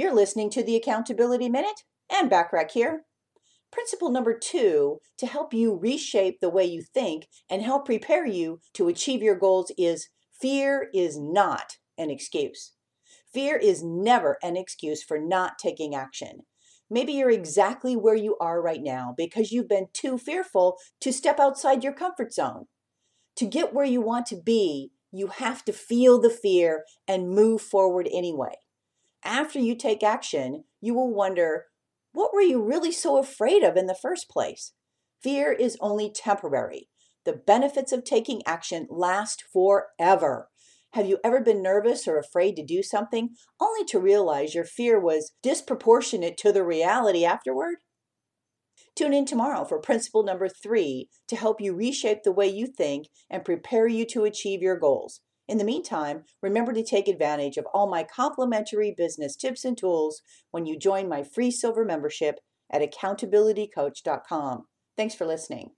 You're listening to the Accountability Minute and Backrack here. Principle number two to help you reshape the way you think and help prepare you to achieve your goals is fear is not an excuse. Fear is never an excuse for not taking action. Maybe you're exactly where you are right now because you've been too fearful to step outside your comfort zone. To get where you want to be, you have to feel the fear and move forward anyway. After you take action, you will wonder, what were you really so afraid of in the first place? Fear is only temporary. The benefits of taking action last forever. Have you ever been nervous or afraid to do something only to realize your fear was disproportionate to the reality afterward? Tune in tomorrow for principle number three to help you reshape the way you think and prepare you to achieve your goals. In the meantime, remember to take advantage of all my complimentary business tips and tools when you join my free silver membership at accountabilitycoach.com. Thanks for listening.